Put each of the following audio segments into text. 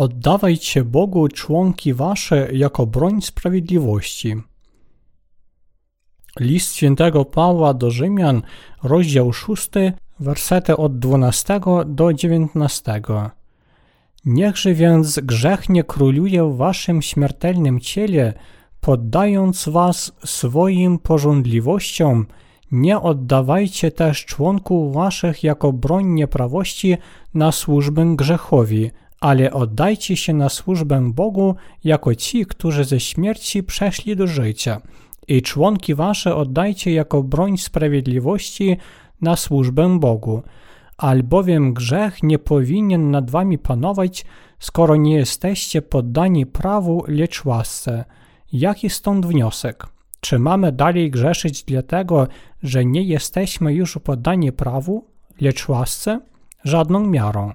Oddawajcie Bogu członki wasze jako broń sprawiedliwości. List świętego Pawła do Rzymian, rozdział 6, wersety od 12 do 19. Niechże więc grzech nie króluje w waszym śmiertelnym ciele, poddając was swoim pożądliwościom, nie oddawajcie też członków waszych jako broń nieprawości na służbę grzechowi, ale oddajcie się na służbę Bogu jako ci, którzy ze śmierci przeszli do życia. I członki wasze oddajcie jako broń sprawiedliwości na służbę Bogu. Albowiem grzech nie powinien nad wami panować, skoro nie jesteście poddani prawu, lecz łasce. Jaki stąd wniosek? Czy mamy dalej grzeszyć dlatego, że nie jesteśmy już poddani prawu, lecz łasce? Żadną miarą.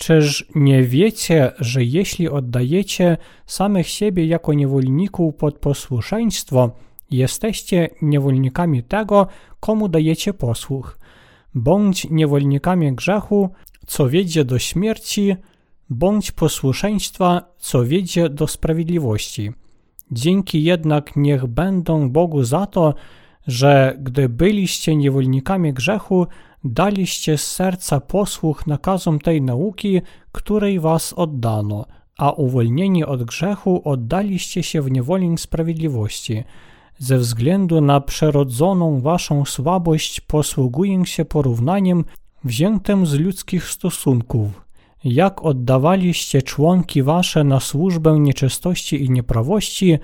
Czyż nie wiecie, że jeśli oddajecie samych siebie jako niewolników pod posłuszeństwo, jesteście niewolnikami tego, komu dajecie posłuch? Bądź niewolnikami grzechu, co wiedzie do śmierci, bądź posłuszeństwa, co wiedzie do sprawiedliwości. Dzięki jednak niech będą Bogu za to, że gdy byliście niewolnikami grzechu, daliście z serca posłuch nakazom tej nauki, której was oddano, a uwolnieni od grzechu oddaliście się w niewolę sprawiedliwości. Ze względu na przerodzoną waszą słabość posługuję się porównaniem wziętym z ludzkich stosunków. Jak oddawaliście członki wasze na służbę nieczystości i nieprawości,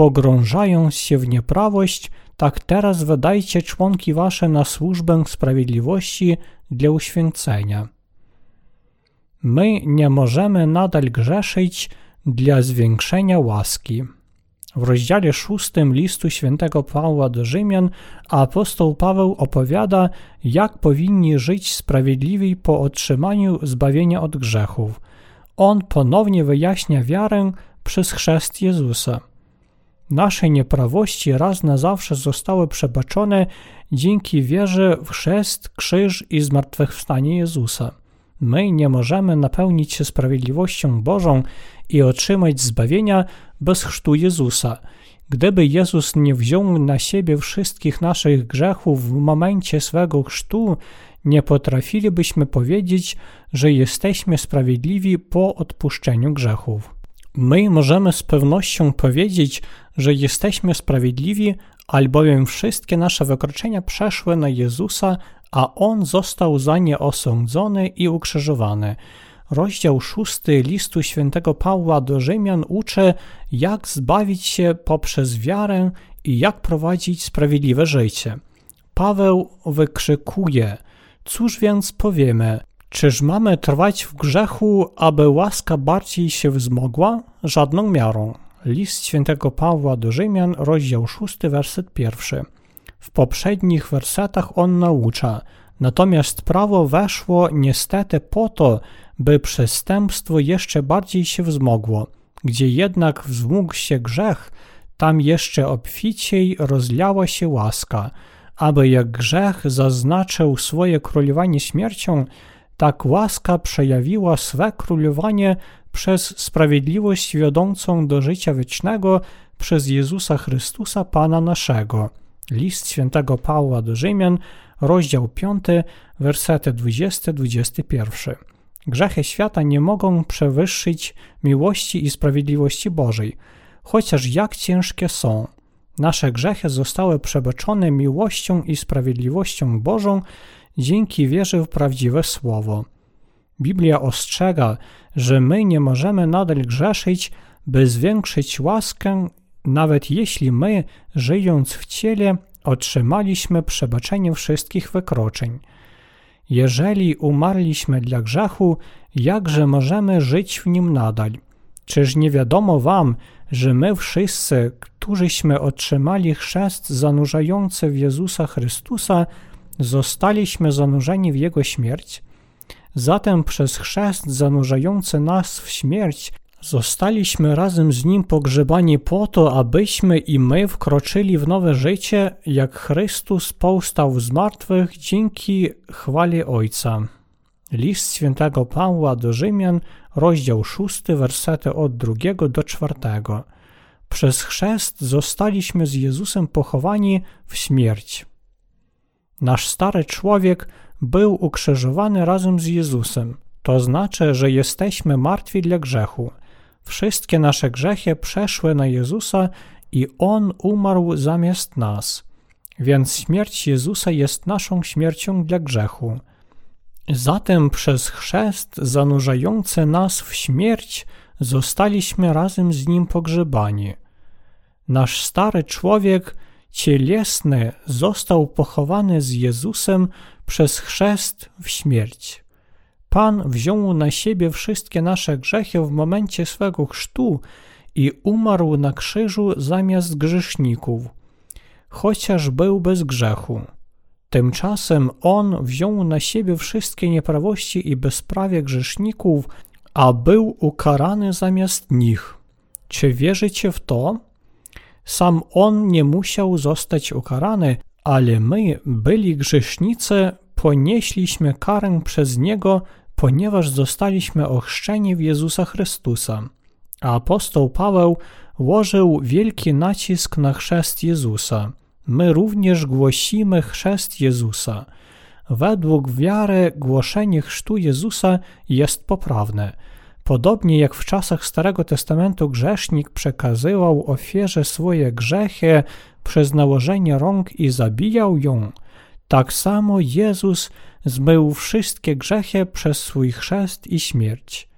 pogrążając się w nieprawość, tak teraz wydajcie członki wasze na służbę sprawiedliwości dla uświęcenia. My nie możemy nadal grzeszyć dla zwiększenia łaski. W rozdziale szóstym listu świętego Pawła do Rzymian apostoł Paweł opowiada, jak powinni żyć sprawiedliwi po otrzymaniu zbawienia od grzechów. On ponownie wyjaśnia wiarę przez chrzest Jezusa. Nasze nieprawości raz na zawsze zostały przebaczone dzięki wierze w chrzest, krzyż i zmartwychwstanie Jezusa. My nie możemy napełnić się sprawiedliwością Bożą i otrzymać zbawienia bez chrztu Jezusa. Gdyby Jezus nie wziął na siebie wszystkich naszych grzechów w momencie swego chrztu, nie potrafilibyśmy powiedzieć, że jesteśmy sprawiedliwi po odpuszczeniu grzechów. My możemy z pewnością powiedzieć, że jesteśmy sprawiedliwi, albowiem wszystkie nasze wykroczenia przeszły na Jezusa, a On został za nie osądzony i ukrzyżowany. Rozdział szósty listu świętego Pawła do Rzymian uczy, jak zbawić się poprzez wiarę i jak prowadzić sprawiedliwe życie. Paweł wykrzykuje: Cóż więc powiemy? Czyż mamy trwać w grzechu, aby łaska bardziej się wzmogła? Żadną miarą. List świętego Pawła do Rzymian, rozdział 6, werset pierwszy. W poprzednich wersetach on naucza, natomiast prawo weszło niestety po to, by przestępstwo jeszcze bardziej się wzmogło. Gdzie jednak wzmógł się grzech, tam jeszcze obficiej rozliała się łaska, aby jak grzech zaznaczył swoje królowanie śmiercią, tak łaska przejawiła swe królowanie przez sprawiedliwość wiodącą do życia wiecznego przez Jezusa Chrystusa Pana naszego. List świętego Pawła do Rzymian, rozdział 5, wersety 20-21. Grzechy świata nie mogą przewyższyć miłości i sprawiedliwości Bożej, chociaż jak ciężkie są. Nasze grzechy zostały przebaczone miłością i sprawiedliwością Bożą dzięki wierze w prawdziwe Słowo. Biblia ostrzega, że my nie możemy nadal grzeszyć, by zwiększyć łaskę, nawet jeśli my, żyjąc w ciele, otrzymaliśmy przebaczenie wszystkich wykroczeń. Jeżeli umarliśmy dla grzechu, jakże możemy żyć w nim nadal? Czyż nie wiadomo wam, że my wszyscy, którzyśmy otrzymali chrzest zanurzający w Jezusa Chrystusa, zostaliśmy zanurzeni w Jego śmierć? Zatem przez chrzest zanurzający nas w śmierć zostaliśmy razem z Nim pogrzebani po to, abyśmy i my wkroczyli w nowe życie, jak Chrystus powstał z martwych dzięki chwale Ojca. List świętego Pawła do Rzymian, rozdział 6, wersety od 2 do 4. Przez chrzest zostaliśmy z Jezusem pochowani w śmierć. Nasz stary człowiek był ukrzyżowany razem z Jezusem. To znaczy, że jesteśmy martwi dla grzechu. Wszystkie nasze grzechy przeszły na Jezusa i On umarł zamiast nas. Więc śmierć Jezusa jest naszą śmiercią dla grzechu. Zatem przez chrzest zanurzający nas w śmierć zostaliśmy razem z Nim pogrzebani. Nasz stary człowiek cielesny został pochowany z Jezusem przez chrzest w śmierć. Pan wziął na siebie wszystkie nasze grzechy w momencie swego chrztu i umarł na krzyżu zamiast grzeszników, chociaż był bez grzechu. Tymczasem On wziął na siebie wszystkie nieprawości i bezprawie grzeszników, a był ukarany zamiast nich. Czy wierzycie w to? Sam On nie musiał zostać ukarany, ale my, byli grzesznicy, ponieśliśmy karę przez Niego, ponieważ zostaliśmy ochrzczeni w Jezusa Chrystusa. Apostoł Paweł łożył wielki nacisk na chrzest Jezusa. My również głosimy chrzest Jezusa. Według wiary głoszenie chrztu Jezusa jest poprawne. Podobnie jak w czasach Starego Testamentu grzesznik przekazywał ofierze swoje grzechy przez nałożenie rąk i zabijał ją, tak samo Jezus zmył wszystkie grzechy przez swój chrzest i śmierć.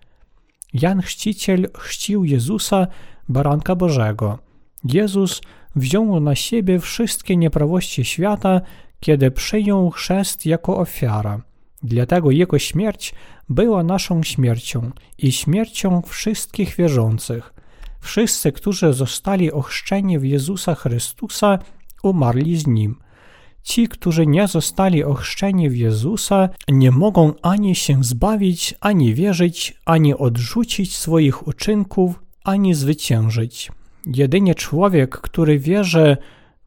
Jan Chrzciciel chrzcił Jezusa, baranka Bożego. Jezus wziął na siebie wszystkie nieprawości świata, kiedy przyjął chrzest jako ofiara. Dlatego Jego śmierć była naszą śmiercią i śmiercią wszystkich wierzących. Wszyscy, którzy zostali ochrzczeni w Jezusa Chrystusa, umarli z Nim. Ci, którzy nie zostali ochrzczeni w Jezusa, nie mogą ani się zbawić, ani wierzyć, ani odrzucić swoich uczynków, ani zwyciężyć. Jedynie człowiek, który wierzy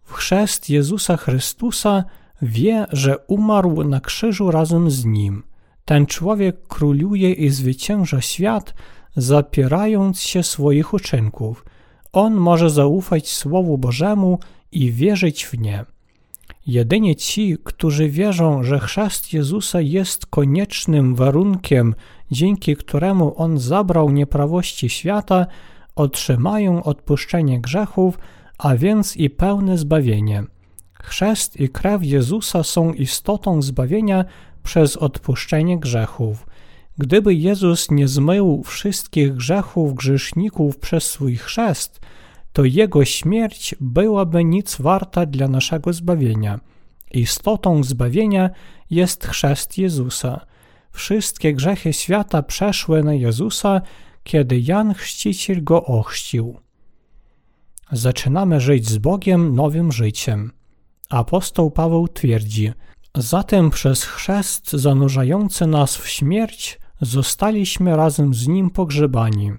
w chrzest Jezusa Chrystusa, wie, że umarł na krzyżu razem z Nim. Ten człowiek króluje i zwycięża świat, zapierając się swoich uczynków. On może zaufać Słowu Bożemu i wierzyć w nie. Jedynie ci, którzy wierzą, że chrzest Jezusa jest koniecznym warunkiem, dzięki któremu On zabrał nieprawości świata, otrzymają odpuszczenie grzechów, a więc i pełne zbawienie. Chrzest i krew Jezusa są istotą zbawienia przez odpuszczenie grzechów. Gdyby Jezus nie zmył wszystkich grzechów grzeszników przez swój chrzest, to Jego śmierć byłaby nic warta dla naszego zbawienia. Istotą zbawienia jest chrzest Jezusa. Wszystkie grzechy świata przeszły na Jezusa, kiedy Jan Chrzciciel go ochrzcił. Zaczynamy żyć z Bogiem nowym życiem. Apostoł Paweł twierdzi: Zatem przez chrzest zanurzający nas w śmierć zostaliśmy razem z nim pogrzebani.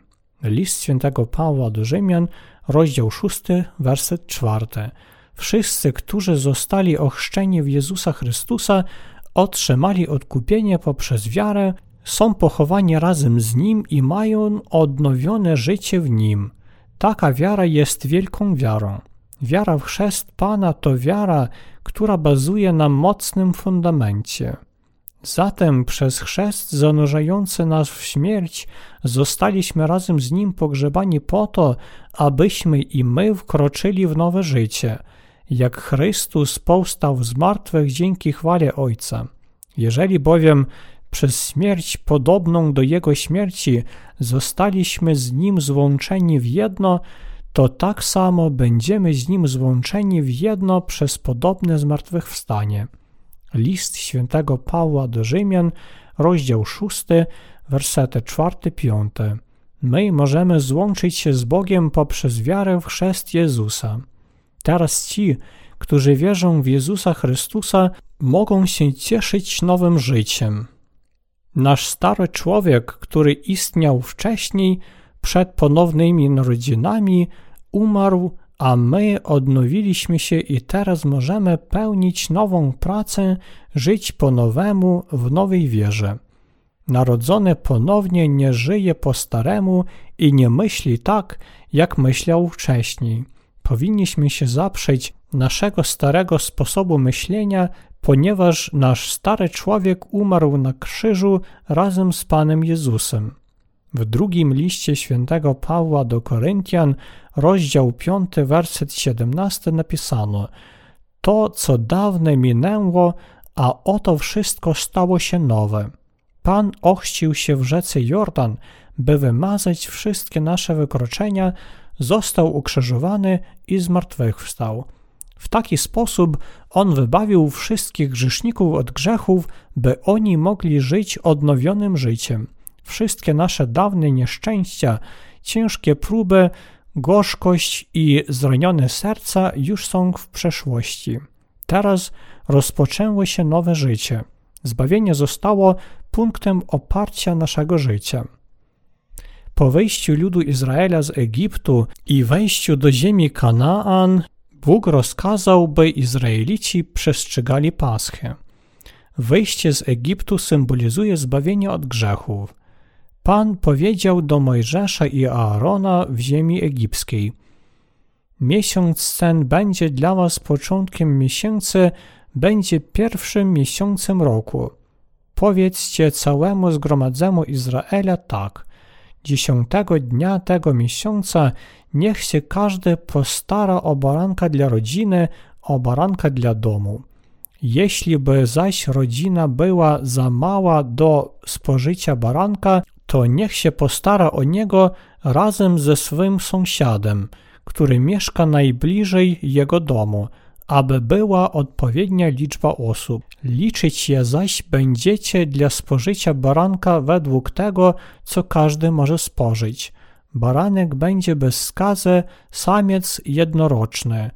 List świętego Pawła do Rzymian, rozdział 6, werset 4. Wszyscy, którzy zostali ochrzczeni w Jezusa Chrystusa, otrzymali odkupienie poprzez wiarę, są pochowani razem z Nim i mają odnowione życie w Nim. Taka wiara jest wielką wiarą. Wiara w chrzest Pana to wiara, która bazuje na mocnym fundamencie. Zatem przez chrzest zanurzający nas w śmierć zostaliśmy razem z Nim pogrzebani po to, abyśmy i my wkroczyli w nowe życie, jak Chrystus powstał z martwych dzięki chwale Ojca. Jeżeli bowiem przez śmierć podobną do Jego śmierci zostaliśmy z Nim złączeni w jedno, to tak samo będziemy z Nim złączeni w jedno przez podobne zmartwychwstanie. List świętego Pawła do Rzymian, rozdział 6, wersety 4-5. My możemy złączyć się z Bogiem poprzez wiarę w chrzest Jezusa. Teraz ci, którzy wierzą w Jezusa Chrystusa, mogą się cieszyć nowym życiem. Nasz stary człowiek, który istniał wcześniej, przed ponownymi narodzinami, umarł, a my odnowiliśmy się i teraz możemy pełnić nową pracę, żyć po nowemu w nowej wierze. Narodzony ponownie nie żyje po staremu i nie myśli tak, jak myślał wcześniej. Powinniśmy się zaprzeć naszego starego sposobu myślenia, ponieważ nasz stary człowiek umarł na krzyżu razem z Panem Jezusem. W drugim liście świętego Pawła do Koryntian, rozdział 5, werset 17 napisano To, co dawne minęło, a oto wszystko stało się nowe. Pan ochrzcił się w rzece Jordan, by wymazać wszystkie nasze wykroczenia, został ukrzyżowany i zmartwychwstał. W taki sposób On wybawił wszystkich grzeszników od grzechów, by oni mogli żyć odnowionym życiem. Wszystkie nasze dawne nieszczęścia, ciężkie próby, gorzkość i zranione serca już są w przeszłości. Teraz rozpoczęło się nowe życie. Zbawienie zostało punktem oparcia naszego życia. Po wyjściu ludu Izraela z Egiptu i wejściu do ziemi Kanaan, Bóg rozkazał, by Izraelici przestrzegali Paschę. Wyjście z Egiptu symbolizuje zbawienie od grzechów. Pan powiedział do Mojżesza i Aarona w ziemi egipskiej: Miesiąc ten będzie dla was początkiem miesięcy, będzie pierwszym miesiącem roku. Powiedzcie całemu zgromadzemu Izraela tak. Dziesiątego dnia tego miesiąca niech się każdy postara o baranka dla rodziny, o baranka dla domu. Jeśli by zaś rodzina była za mała do spożycia baranka, to niech się postara o niego razem ze swym sąsiadem, który mieszka najbliżej jego domu, aby była odpowiednia liczba osób. Liczyć je zaś będziecie dla spożycia baranka według tego, co każdy może spożyć. Baranek będzie bez skazy, samiec jednoroczny.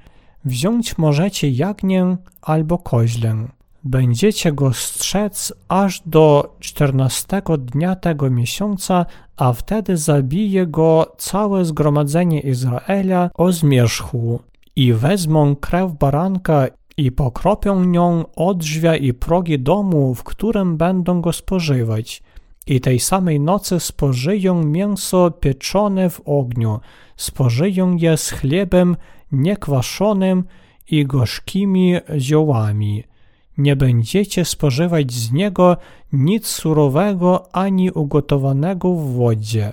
Wziąć możecie jagnię albo koźlę. Będziecie go strzec aż do czternastego dnia tego miesiąca, a wtedy zabije go całe zgromadzenie Izraela o zmierzchu i wezmą krew baranka i pokropią nią odrzwia i progi domu, w którym będą go spożywać. I tej samej nocy spożyją mięso pieczone w ogniu, spożyją je z chlebem niekwaszonym i gorzkimi ziołami. Nie będziecie spożywać z niego nic surowego ani ugotowanego w wodzie,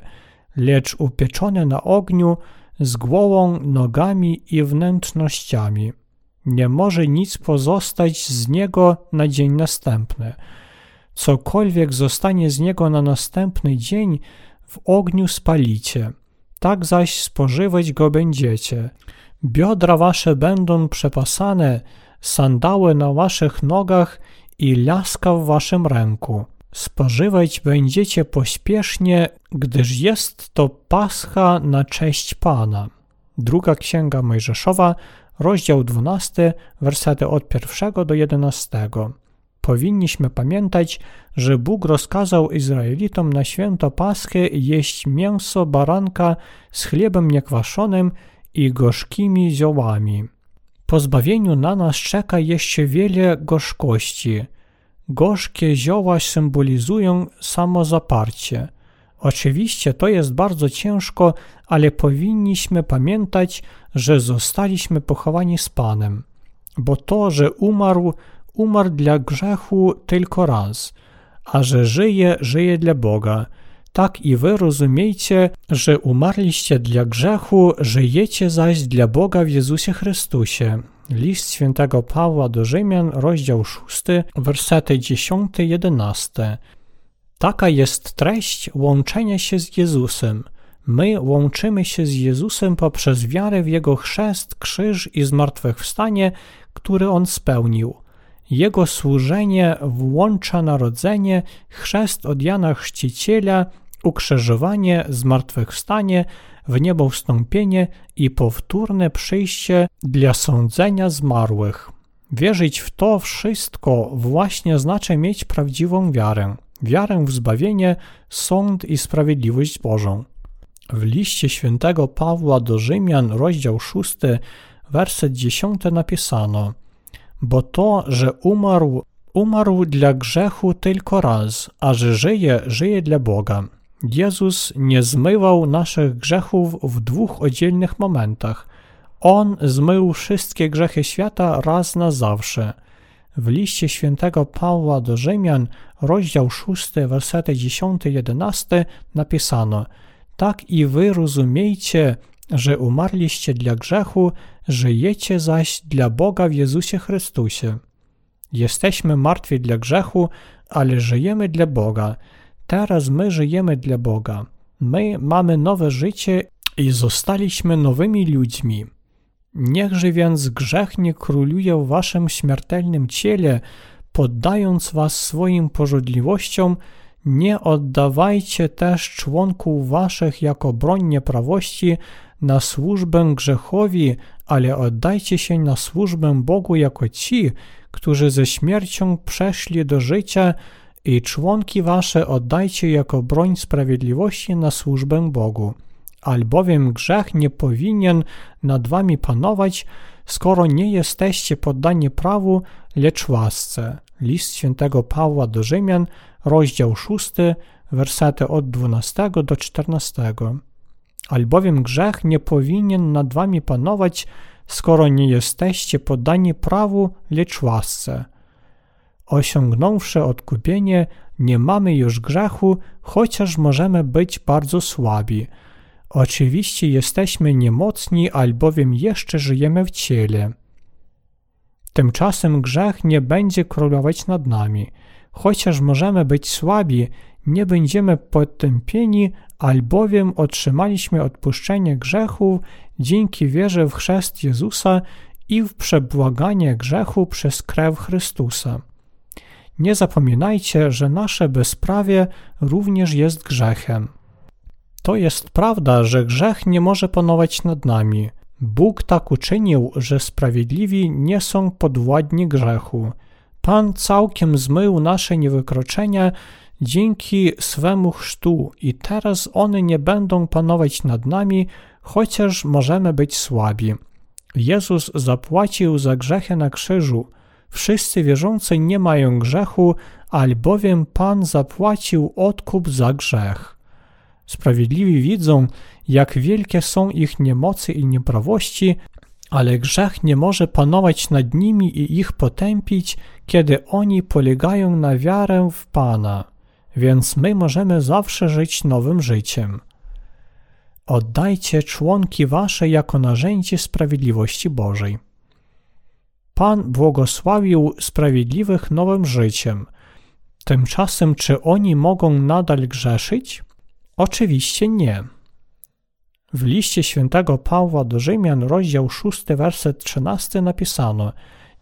lecz upieczone na ogniu z głową, nogami i wnętrznościami. Nie może nic pozostać z niego na dzień następny. Cokolwiek zostanie z niego na następny dzień, w ogniu spalicie. Tak zaś spożywać go będziecie. Biodra wasze będą przepasane, sandały na waszych nogach i laska w waszym ręku. Spożywać będziecie pośpiesznie, gdyż jest to Pascha na cześć Pana. Druga Księga Mojżeszowa, rozdział 12, wersety od 1 do 11. Powinniśmy pamiętać, że Bóg rozkazał Izraelitom na święto Paschy jeść mięso baranka z chlebem niekwaszonym i gorzkimi ziołami. Po zbawieniu na nas czeka jeszcze wiele gorzkości – Gorzkie zioła symbolizują samozaparcie. Oczywiście to jest bardzo ciężko, ale powinniśmy pamiętać, że zostaliśmy pochowani z Panem, bo to, że umarł, umarł dla grzechu tylko raz, a że żyje, żyje dla Boga. Tak i wy rozumiejcie, że umarliście dla grzechu, żyjecie zaś dla Boga w Jezusie Chrystusie. List świętego Pawła do Rzymian, rozdział 6, wersety 10-11. Taka jest treść łączenia się z Jezusem. My łączymy się z Jezusem poprzez wiarę w Jego chrzest, krzyż i zmartwychwstanie, który On spełnił. Jego służenie włącza narodzenie, chrzest od Jana Chrzciciela, ukrzyżowanie, zmartwychwstanie, w niebo wstąpienie i powtórne przyjście dla sądzenia zmarłych. Wierzyć w to wszystko właśnie znaczy mieć prawdziwą wiarę, wiarę w zbawienie, sąd i sprawiedliwość Bożą. W liście świętego Pawła do Rzymian, rozdział 6, werset 10 napisano: Bo to, że umarł, umarł dla grzechu tylko raz, a że żyje, żyje dla Boga. Jezus nie zmywał naszych grzechów w dwóch oddzielnych momentach. On zmył wszystkie grzechy świata raz na zawsze. W liście świętego Pawła do Rzymian, rozdział 6, wersety 10-11 napisano Tak i wy rozumiejcie, że umarliście dla grzechu, żyjecie zaś dla Boga w Jezusie Chrystusie. Jesteśmy martwi dla grzechu, ale żyjemy dla Boga. Teraz my żyjemy dla Boga. My mamy nowe życie i zostaliśmy nowymi ludźmi. Niechże więc grzech nie króluje w waszym śmiertelnym ciele, poddając was swoim pożądliwościom, nie oddawajcie też członków waszych jako broń nieprawości na służbę grzechowi, ale oddajcie się na służbę Bogu jako ci, którzy ze śmiercią przeszli do życia i członki wasze oddajcie jako broń sprawiedliwości na służbę Bogu. Albowiem grzech nie powinien nad wami panować, skoro nie jesteście poddani prawu, lecz łasce. List świętego Pawła do Rzymian, rozdział 6, wersety od 12 do 14. Albowiem grzech nie powinien nad wami panować, skoro nie jesteście poddani prawu, lecz łasce. Osiągnąwszy odkupienie, nie mamy już grzechu, chociaż możemy być bardzo słabi. Oczywiście jesteśmy niemocni, albowiem jeszcze żyjemy w ciele. Tymczasem grzech nie będzie królować nad nami. Chociaż możemy być słabi, nie będziemy potępieni, albowiem otrzymaliśmy odpuszczenie grzechów dzięki wierze w chrzest Jezusa i w przebłaganie grzechu przez krew Chrystusa. Nie zapominajcie, że nasze bezprawie również jest grzechem. To jest prawda, że grzech nie może panować nad nami. Bóg tak uczynił, że sprawiedliwi nie są podwładni grzechu. Pan całkiem zmył nasze niewykroczenia dzięki swemu chrztu i teraz one nie będą panować nad nami, chociaż możemy być słabi. Jezus zapłacił za grzechy na krzyżu. Wszyscy wierzący nie mają grzechu, albowiem Pan zapłacił odkup za grzech. Sprawiedliwi widzą, jak wielkie są ich niemocy i nieprawości, ale grzech nie może panować nad nimi i ich potępić, kiedy oni polegają na wiarę w Pana, więc my możemy zawsze żyć nowym życiem. Oddajcie członki wasze jako narzędzie sprawiedliwości Bożej. Pan błogosławił sprawiedliwych nowym życiem. Tymczasem, czy oni mogą nadal grzeszyć? Oczywiście nie. W liście świętego Pawła do Rzymian, rozdział 6, werset 13 napisano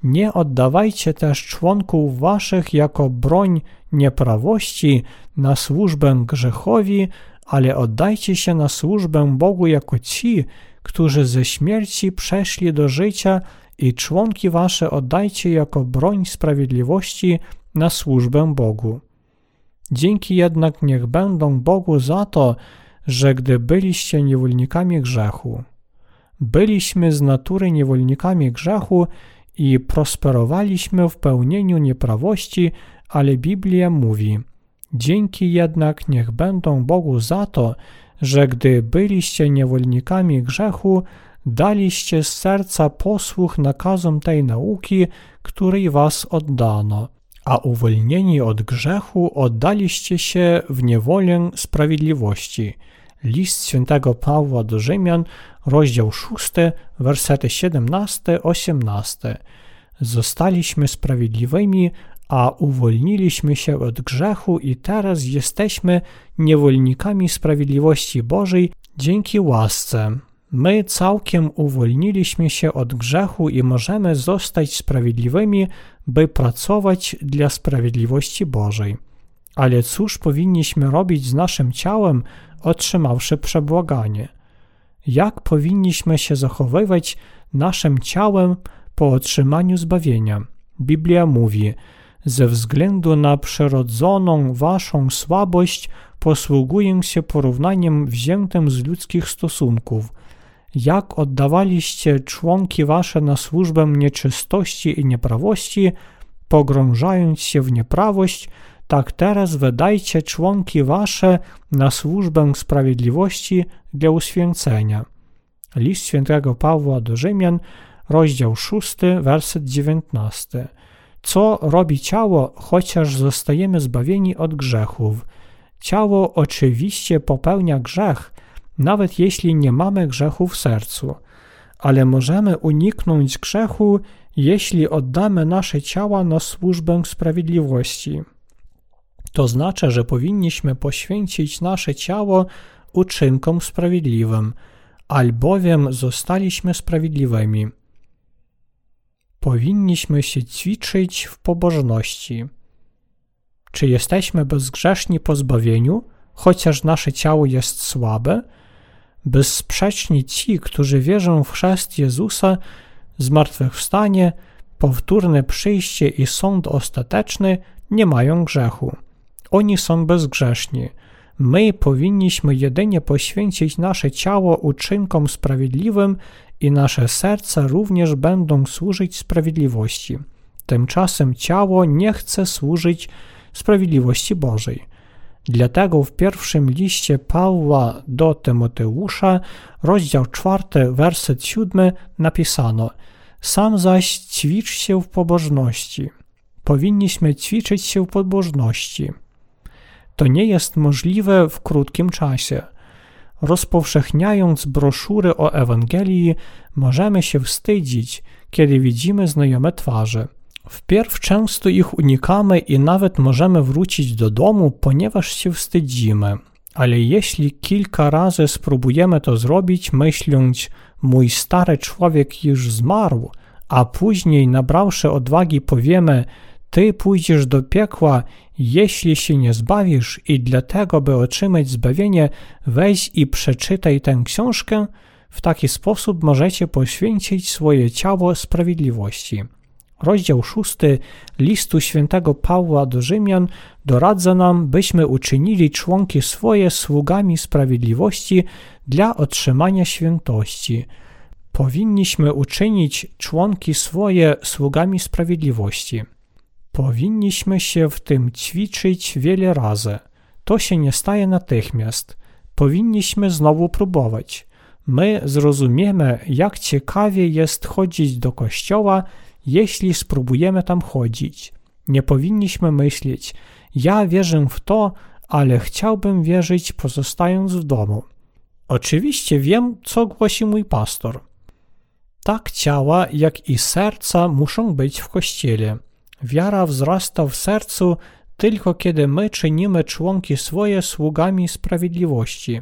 Nie oddawajcie też członków waszych jako broń nieprawości na służbę grzechowi, ale oddajcie się na służbę Bogu jako ci, którzy ze śmierci przeszli do życia i członki wasze oddajcie jako broń sprawiedliwości na służbę Bogu. Dzięki jednak niech będą Bogu za to, że gdy byliście niewolnikami grzechu, byliśmy z natury niewolnikami grzechu i prosperowaliśmy w pełnieniu nieprawości, ale Biblia mówi: Dzięki jednak niech będą Bogu za to, że gdy byliście niewolnikami grzechu, daliście z serca posłuch nakazom tej nauki, której was oddano a uwolnieni od grzechu oddaliście się w niewolę sprawiedliwości. List świętego Pawła do Rzymian, rozdział 6, wersety 17-18. Zostaliśmy sprawiedliwymi, a uwolniliśmy się od grzechu i teraz jesteśmy niewolnikami sprawiedliwości Bożej dzięki łasce. My całkiem uwolniliśmy się od grzechu i możemy zostać sprawiedliwymi, by pracować dla sprawiedliwości Bożej. Ale cóż powinniśmy robić z naszym ciałem, otrzymawszy przebłaganie? Jak powinniśmy się zachowywać naszym ciałem po otrzymaniu zbawienia? Biblia mówi: Ze względu na przyrodzoną waszą słabość posługuję się porównaniem wziętym z ludzkich stosunków – jak oddawaliście członki wasze na służbę nieczystości i nieprawości, Pogrążając się w nieprawość, tak teraz wydajcie członki wasze na służbę sprawiedliwości dla uświęcenia. List świętego Pawła do Rzymian, rozdział 6, werset 19. Co robi ciało, chociaż zostajemy zbawieni od grzechów? Ciało oczywiście popełnia grzech, nawet jeśli nie mamy grzechu w sercu, ale możemy uniknąć grzechu, jeśli oddamy nasze ciała na służbę sprawiedliwości. To znaczy, że powinniśmy poświęcić nasze ciało uczynkom sprawiedliwym, albowiem zostaliśmy sprawiedliwymi. Powinniśmy się ćwiczyć w pobożności. Czy jesteśmy bezgrzeszni po zbawieniu, chociaż nasze ciało jest słabe? Bezsprzecznie ci, którzy wierzą w chrzest Jezusa, zmartwychwstanie, powtórne przyjście i sąd ostateczny, nie mają grzechu. Oni są bezgrzeszni. My powinniśmy jedynie poświęcić nasze ciało uczynkom sprawiedliwym i nasze serca również będą służyć sprawiedliwości. Tymczasem ciało nie chce służyć sprawiedliwości Bożej. Dlatego w pierwszym liście Pawła do Tymoteusza, rozdział 4, werset 7 napisano Sam zaś ćwicz się w pobożności. Powinniśmy ćwiczyć się w pobożności. To nie jest możliwe w krótkim czasie. Rozpowszechniając broszury o Ewangelii, możemy się wstydzić, kiedy widzimy znajome twarze. Wpierw często ich unikamy i nawet możemy wrócić do domu, ponieważ się wstydzimy. Ale jeśli kilka razy spróbujemy to zrobić, myśląc, mój stary człowiek już zmarł, a później nabrawszy odwagi powiemy, ty pójdziesz do piekła, jeśli się nie zbawisz i dlatego, by otrzymać zbawienie, weź i przeczytaj tę książkę, w taki sposób możecie poświęcić swoje ciało sprawiedliwości. Rozdział 6 listu świętego Pawła do Rzymian doradza nam, byśmy uczynili członki swoje sługami sprawiedliwości dla otrzymania świętości. Powinniśmy uczynić członki swoje sługami sprawiedliwości. Powinniśmy się w tym ćwiczyć wiele razy. To się nie staje natychmiast. Powinniśmy znowu próbować. My zrozumiemy, jak ciekawie jest chodzić do kościoła jeśli spróbujemy tam chodzić. Nie powinniśmy myśleć, ja wierzę w to, ale chciałbym wierzyć pozostając w domu. Oczywiście wiem, co głosi mój pastor. Tak ciała, jak i serca muszą być w kościele. Wiara wzrasta w sercu tylko kiedy my czynimy członki swoje sługami sprawiedliwości.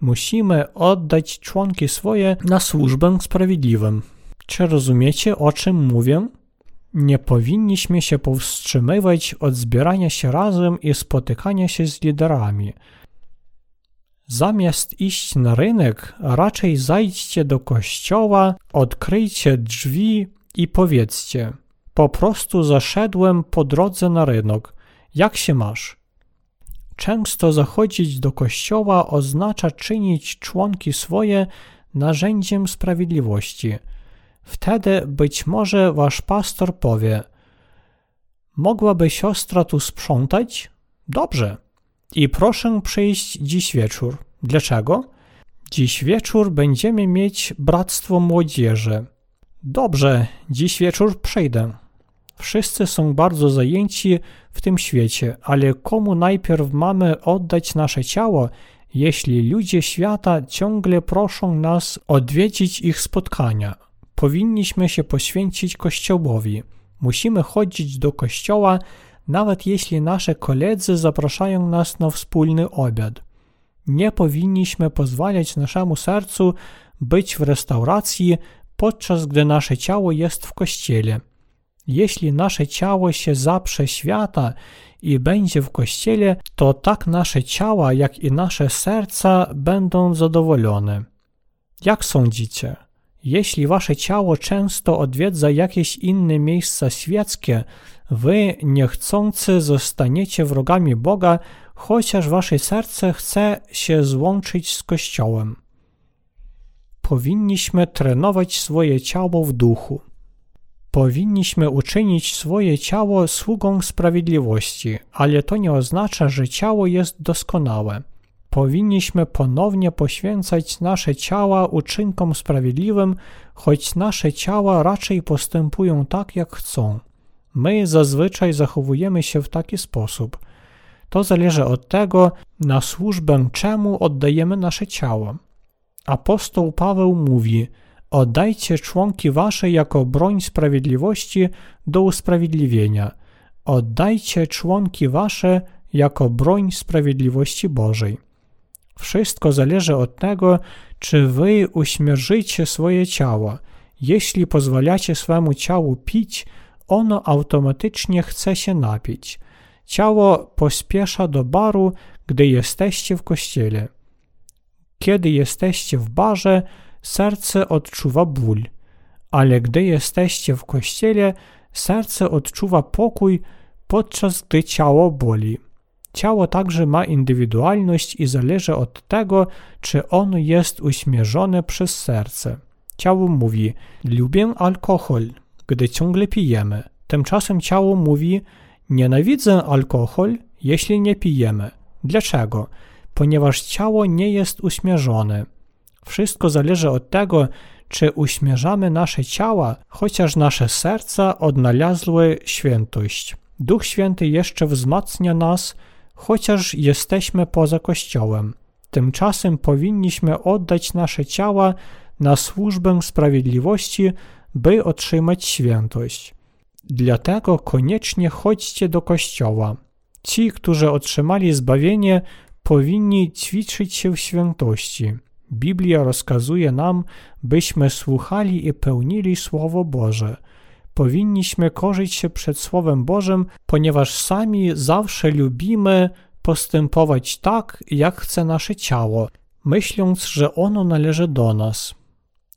Musimy oddać członki swoje na służbę sprawiedliwym. Czy rozumiecie, o czym mówię? Nie powinniśmy się powstrzymywać od zbierania się razem i spotykania się z liderami. Zamiast iść na rynek, raczej zajdźcie do kościoła, odkryjcie drzwi i powiedzcie: Po prostu zaszedłem po drodze na rynek. Jak się masz? Często zachodzić do kościoła oznacza czynić członki swoje narzędziem sprawiedliwości. Wtedy być może wasz pastor powie: Mogłaby siostra tu sprzątać? Dobrze. I proszę przyjść dziś wieczór. Dlaczego? Dziś wieczór będziemy mieć bractwo młodzieży. Dobrze, dziś wieczór przyjdę. Wszyscy są bardzo zajęci w tym świecie, ale komu najpierw mamy oddać nasze ciało, jeśli ludzie świata ciągle proszą nas odwiedzić ich spotkania? Powinniśmy się poświęcić Kościołowi. Musimy chodzić do kościoła, nawet jeśli nasze koledzy zapraszają nas na wspólny obiad. Nie powinniśmy pozwalać naszemu sercu być w restauracji, podczas gdy nasze ciało jest w kościele. Jeśli nasze ciało się zaprze świata i będzie w kościele, to tak nasze ciała, jak i nasze serca będą zadowolone. Jak sądzicie? Jeśli wasze ciało często odwiedza jakieś inne miejsca świeckie, wy niechcący zostaniecie wrogami Boga, chociaż wasze serce chce się złączyć z Kościołem. Powinniśmy trenować swoje ciało w duchu. Powinniśmy uczynić swoje ciało sługą sprawiedliwości, ale to nie oznacza, że ciało jest doskonałe. Powinniśmy ponownie poświęcać nasze ciała uczynkom sprawiedliwym, choć nasze ciała raczej postępują tak, jak chcą. My zazwyczaj zachowujemy się w taki sposób. To zależy od tego, na służbę czemu oddajemy nasze ciało. Apostoł Paweł mówi: Oddajcie członki wasze jako broń sprawiedliwości do usprawiedliwienia. Oddajcie członki wasze jako broń sprawiedliwości Bożej. Wszystko zależy od tego, czy wy uśmierzycie swoje ciało. Jeśli pozwalacie swemu ciału pić, ono automatycznie chce się napić. Ciało pospiesza do baru, gdy jesteście w kościele. Kiedy jesteście w barze, serce odczuwa ból, ale gdy jesteście w kościele, serce odczuwa pokój, podczas gdy ciało boli. Ciało także ma indywidualność i zależy od tego, czy ono jest uśmierzone przez serce. Ciało mówi: Lubię alkohol, gdy ciągle pijemy. Tymczasem ciało mówi: Nienawidzę alkohol, jeśli nie pijemy. Dlaczego? Ponieważ ciało nie jest uśmierzone. Wszystko zależy od tego, czy uśmierzamy nasze ciała, chociaż nasze serca odnalazły świętość. Duch Święty jeszcze wzmacnia nas, chociaż jesteśmy poza Kościołem. Tymczasem powinniśmy oddać nasze ciała na służbę sprawiedliwości, by otrzymać świętość. Dlatego koniecznie chodźcie do Kościoła. Ci, którzy otrzymali zbawienie, powinni ćwiczyć się w świętości. Biblia rozkazuje nam, byśmy słuchali i pełnili Słowo Boże. Powinniśmy korzyć się przed Słowem Bożym, ponieważ sami zawsze lubimy postępować tak, jak chce nasze ciało, myśląc, że ono należy do nas.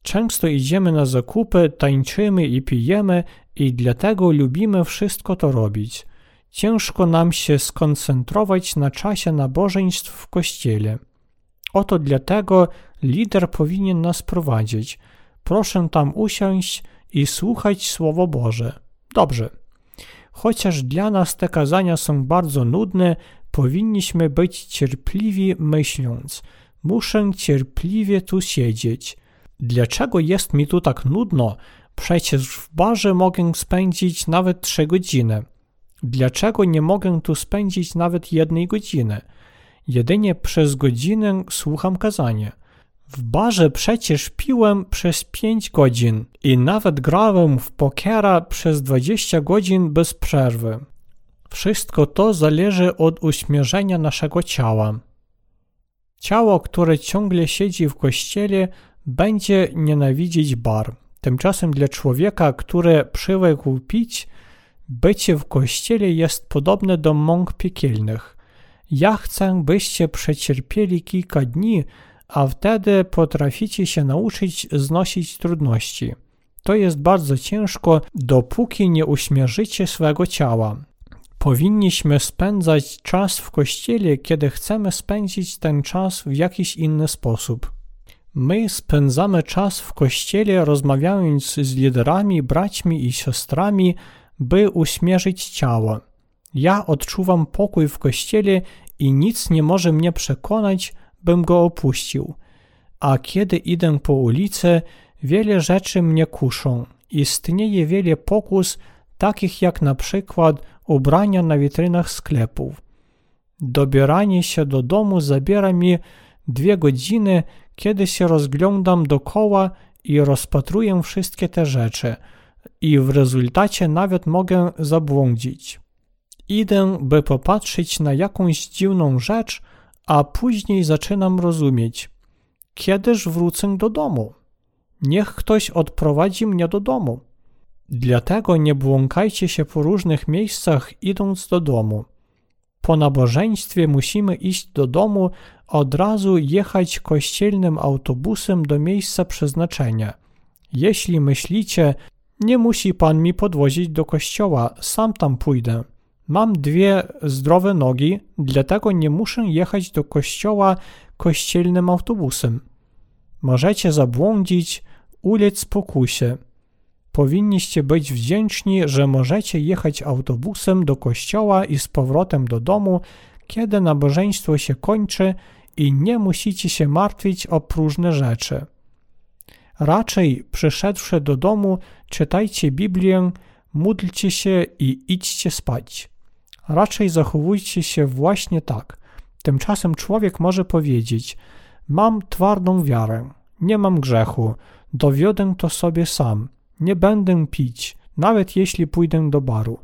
Często idziemy na zakupy, tańczymy i pijemy i dlatego lubimy wszystko to robić. Ciężko nam się skoncentrować na czasie nabożeństw w kościele. Oto dlatego lider powinien nas prowadzić. Proszę tam usiąść i słuchać Słowo Boże. Dobrze. Chociaż dla nas te kazania są bardzo nudne, powinniśmy być cierpliwi, myśląc: Muszę cierpliwie tu siedzieć. Dlaczego jest mi tu tak nudno? Przecież w barze mogę spędzić nawet trzy godziny. Dlaczego nie mogę tu spędzić nawet jednej godziny? Jedynie przez godzinę słucham kazania. W barze przecież piłem przez 5 godzin i nawet grałem w pokera przez 20 godzin bez przerwy. Wszystko to zależy od uśmierzenia naszego ciała. Ciało, które ciągle siedzi w kościele, będzie nienawidzić bar. Tymczasem dla człowieka, który przywykł pić, bycie w kościele jest podobne do mąk piekielnych. Ja chcę, byście przecierpieli kilka dni, a wtedy potraficie się nauczyć znosić trudności. To jest bardzo ciężko, dopóki nie uśmierzycie swego ciała. Powinniśmy spędzać czas w kościele, kiedy chcemy spędzić ten czas w jakiś inny sposób. My spędzamy czas w kościele rozmawiając z liderami, braćmi i siostrami, by uśmierzyć ciało. Ja odczuwam pokój w kościele i nic nie może mnie przekonać, bym go opuścił. A kiedy idę po ulicy, wiele rzeczy mnie kuszą. Istnieje wiele pokus, takich jak na przykład ubrania na witrynach sklepów. Dobieranie się do domu zabiera mi dwie godziny, kiedy się rozglądam dokoła i rozpatruję wszystkie te rzeczy, i w rezultacie nawet mogę zabłądzić. Idę, by popatrzeć na jakąś dziwną rzecz, a później zaczynam rozumieć. Kiedyż wrócę do domu? Niech ktoś odprowadzi mnie do domu. Dlatego nie błąkajcie się po różnych miejscach, idąc do domu. Po nabożeństwie musimy iść do domu, od razu jechać kościelnym autobusem do miejsca przeznaczenia. Jeśli myślicie, nie musi pan mi podwozić do kościoła, sam tam pójdę. Mam dwie zdrowe nogi, dlatego nie muszę jechać do kościoła kościelnym autobusem. Możecie zabłądzić, ulec pokusie. Powinniście być wdzięczni, że możecie jechać autobusem do kościoła i z powrotem do domu, kiedy nabożeństwo się kończy i nie musicie się martwić o próżne rzeczy. Raczej przyszedłszy do domu, czytajcie Biblię, módlcie się i idźcie spać. Raczej zachowujcie się właśnie tak. Tymczasem człowiek może powiedzieć: Mam twardą wiarę, nie mam grzechu, dowiodę to sobie sam, nie będę pić, nawet jeśli pójdę do baru.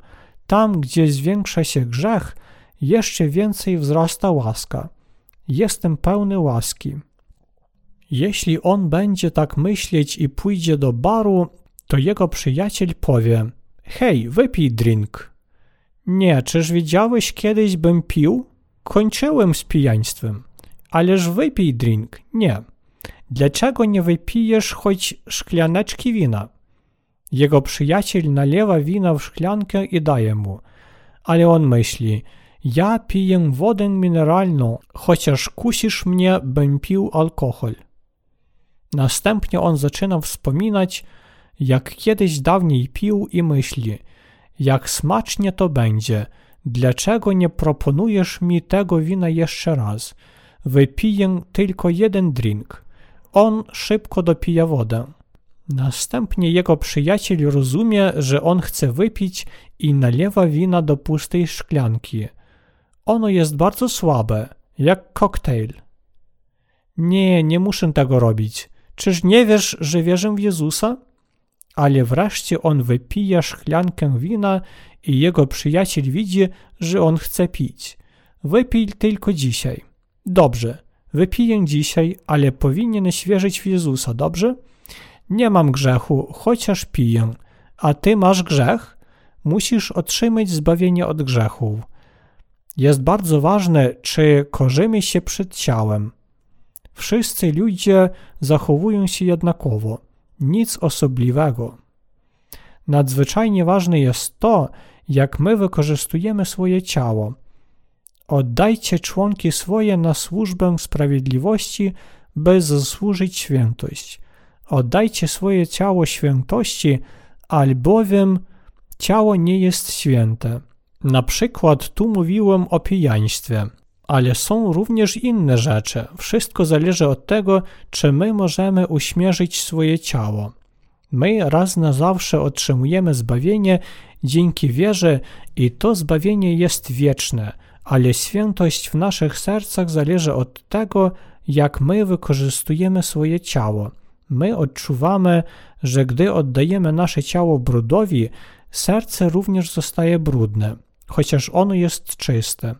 Tam, gdzie zwiększa się grzech, jeszcze więcej wzrasta łaska. Jestem pełny łaski. Jeśli on będzie tak myśleć i pójdzie do baru, to jego przyjaciel powie: Hej, wypij drink. Nie, czyż widziałeś kiedyś bym pił? Kończyłem z pijaństwem. Ależ wypij drink. Nie. Dlaczego nie wypijesz choć szklaneczki wina? Jego przyjaciel nalewa wina w szklankę i daje mu. Ale on myśli, ja piję wodę mineralną, chociaż kusisz mnie, bym pił alkohol. Następnie on zaczyna wspominać, jak kiedyś dawniej pił i myśli, jak smacznie to będzie, dlaczego nie proponujesz mi tego wina jeszcze raz? Wypiję tylko jeden drink. On szybko dopija wodę. Następnie jego przyjaciel rozumie, że on chce wypić i nalewa wina do pustej szklanki. Ono jest bardzo słabe, jak koktajl. Nie, nie muszę tego robić. Czyż nie wiesz, że wierzę w Jezusa? Ale wreszcie on wypija szklankę wina i jego przyjaciel widzi, że on chce pić. Wypij tylko dzisiaj. Dobrze, wypiję dzisiaj, ale powinieneś wierzyć w Jezusa, dobrze? Nie mam grzechu, chociaż piję. A ty masz grzech? Musisz otrzymać zbawienie od grzechów. Jest bardzo ważne, czy korzymy się przed ciałem. Wszyscy ludzie zachowują się jednakowo, nic osobliwego. Nadzwyczajnie ważne jest to, jak my wykorzystujemy swoje ciało. Oddajcie członki swoje na służbę sprawiedliwości, by zasłużyć świętość. Oddajcie swoje ciało świętości, albowiem ciało nie jest święte. Na przykład tu mówiłem o pijaństwie, ale są również inne rzeczy. Wszystko zależy od tego, czy my możemy uśmierzyć swoje ciało. My raz na zawsze otrzymujemy zbawienie dzięki wierze i to zbawienie jest wieczne, ale świętość w naszych sercach zależy od tego, jak my wykorzystujemy swoje ciało. My odczuwamy, że gdy oddajemy nasze ciało brudowi, serce również zostaje brudne, chociaż ono jest czyste.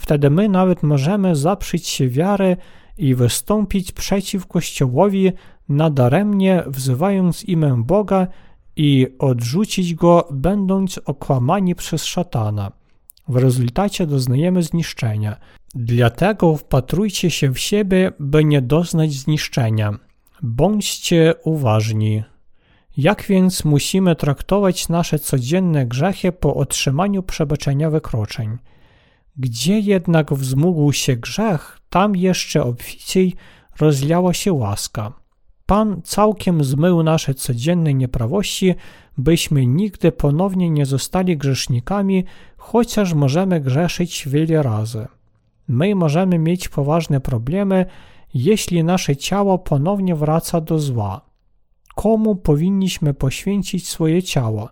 Wtedy my nawet możemy zaprzeć się wiary i wystąpić przeciw Kościołowi nadaremnie wzywając imię Boga i odrzucić go, będąc okłamani przez szatana. W rezultacie doznajemy zniszczenia. Dlatego wpatrujcie się w siebie, by nie doznać zniszczenia. Bądźcie uważni. Jak więc musimy traktować nasze codzienne grzechy po otrzymaniu przebaczenia wykroczeń? Gdzie jednak wzmógł się grzech, tam jeszcze obficiej rozliała się łaska. Pan całkiem zmył nasze codzienne nieprawości, byśmy nigdy ponownie nie zostali grzesznikami, chociaż możemy grzeszyć wiele razy. My możemy mieć poważne problemy, jeśli nasze ciało ponownie wraca do zła. Komu powinniśmy poświęcić swoje ciało?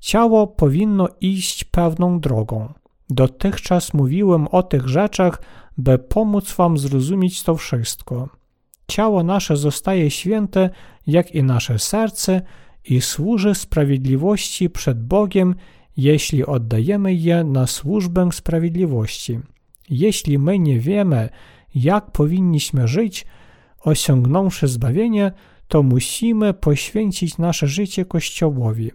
Ciało powinno iść pewną drogą. Dotychczas mówiłem o tych rzeczach, by pomóc Wam zrozumieć to wszystko. Ciało nasze zostaje święte, jak i nasze serce, i służy sprawiedliwości przed Bogiem, jeśli oddajemy je na służbę sprawiedliwości. Jeśli my nie wiemy, jak powinniśmy żyć, osiągnąwszy zbawienie, to musimy poświęcić nasze życie Kościołowi.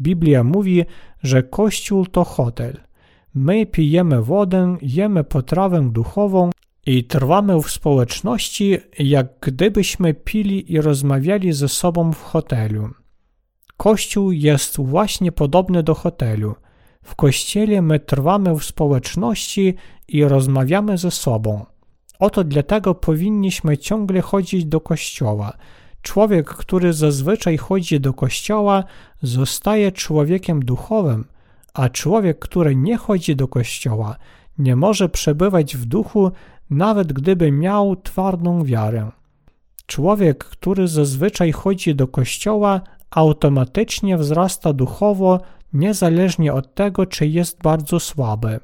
Biblia mówi, że Kościół to hotel. My pijemy wodę, jemy potrawę duchową i trwamy w społeczności, jak gdybyśmy pili i rozmawiali ze sobą w hotelu. Kościół jest właśnie podobny do hotelu. W kościele my trwamy w społeczności i rozmawiamy ze sobą. Oto dlatego powinniśmy ciągle chodzić do kościoła. Człowiek, który zazwyczaj chodzi do kościoła, zostaje człowiekiem duchowym, a człowiek, który nie chodzi do kościoła, nie może przebywać w duchu, nawet gdyby miał twardą wiarę. Człowiek, który zazwyczaj chodzi do kościoła, automatycznie wzrasta duchowo, niezależnie od tego, czy jest bardzo słaby.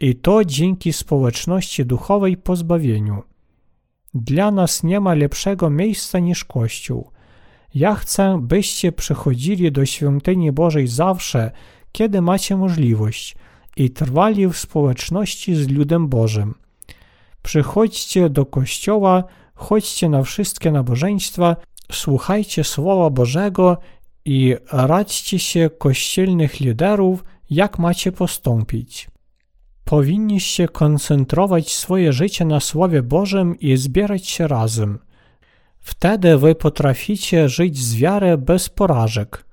I to dzięki społeczności duchowej pozbawieniu. Dla nas nie ma lepszego miejsca niż Kościół. Ja chcę, byście przychodzili do świątyni Bożej zawsze, kiedy macie możliwość i trwali w społeczności z ludem Bożym. Przychodźcie do kościoła, chodźcie na wszystkie nabożeństwa, słuchajcie Słowa Bożego i radźcie się kościelnych liderów, jak macie postąpić. Powinniście koncentrować swoje życie na Słowie Bożym i zbierać się razem. Wtedy wy potraficie żyć z wiary bez porażek.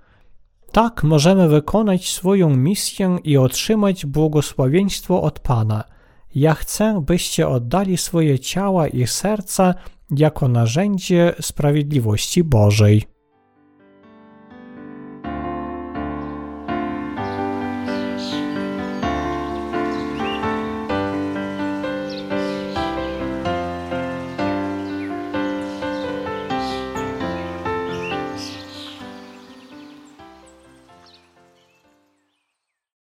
Tak możemy wykonać swoją misję i otrzymać błogosławieństwo od Pana. Ja chcę, byście oddali swoje ciała i serca jako narzędzie sprawiedliwości Bożej.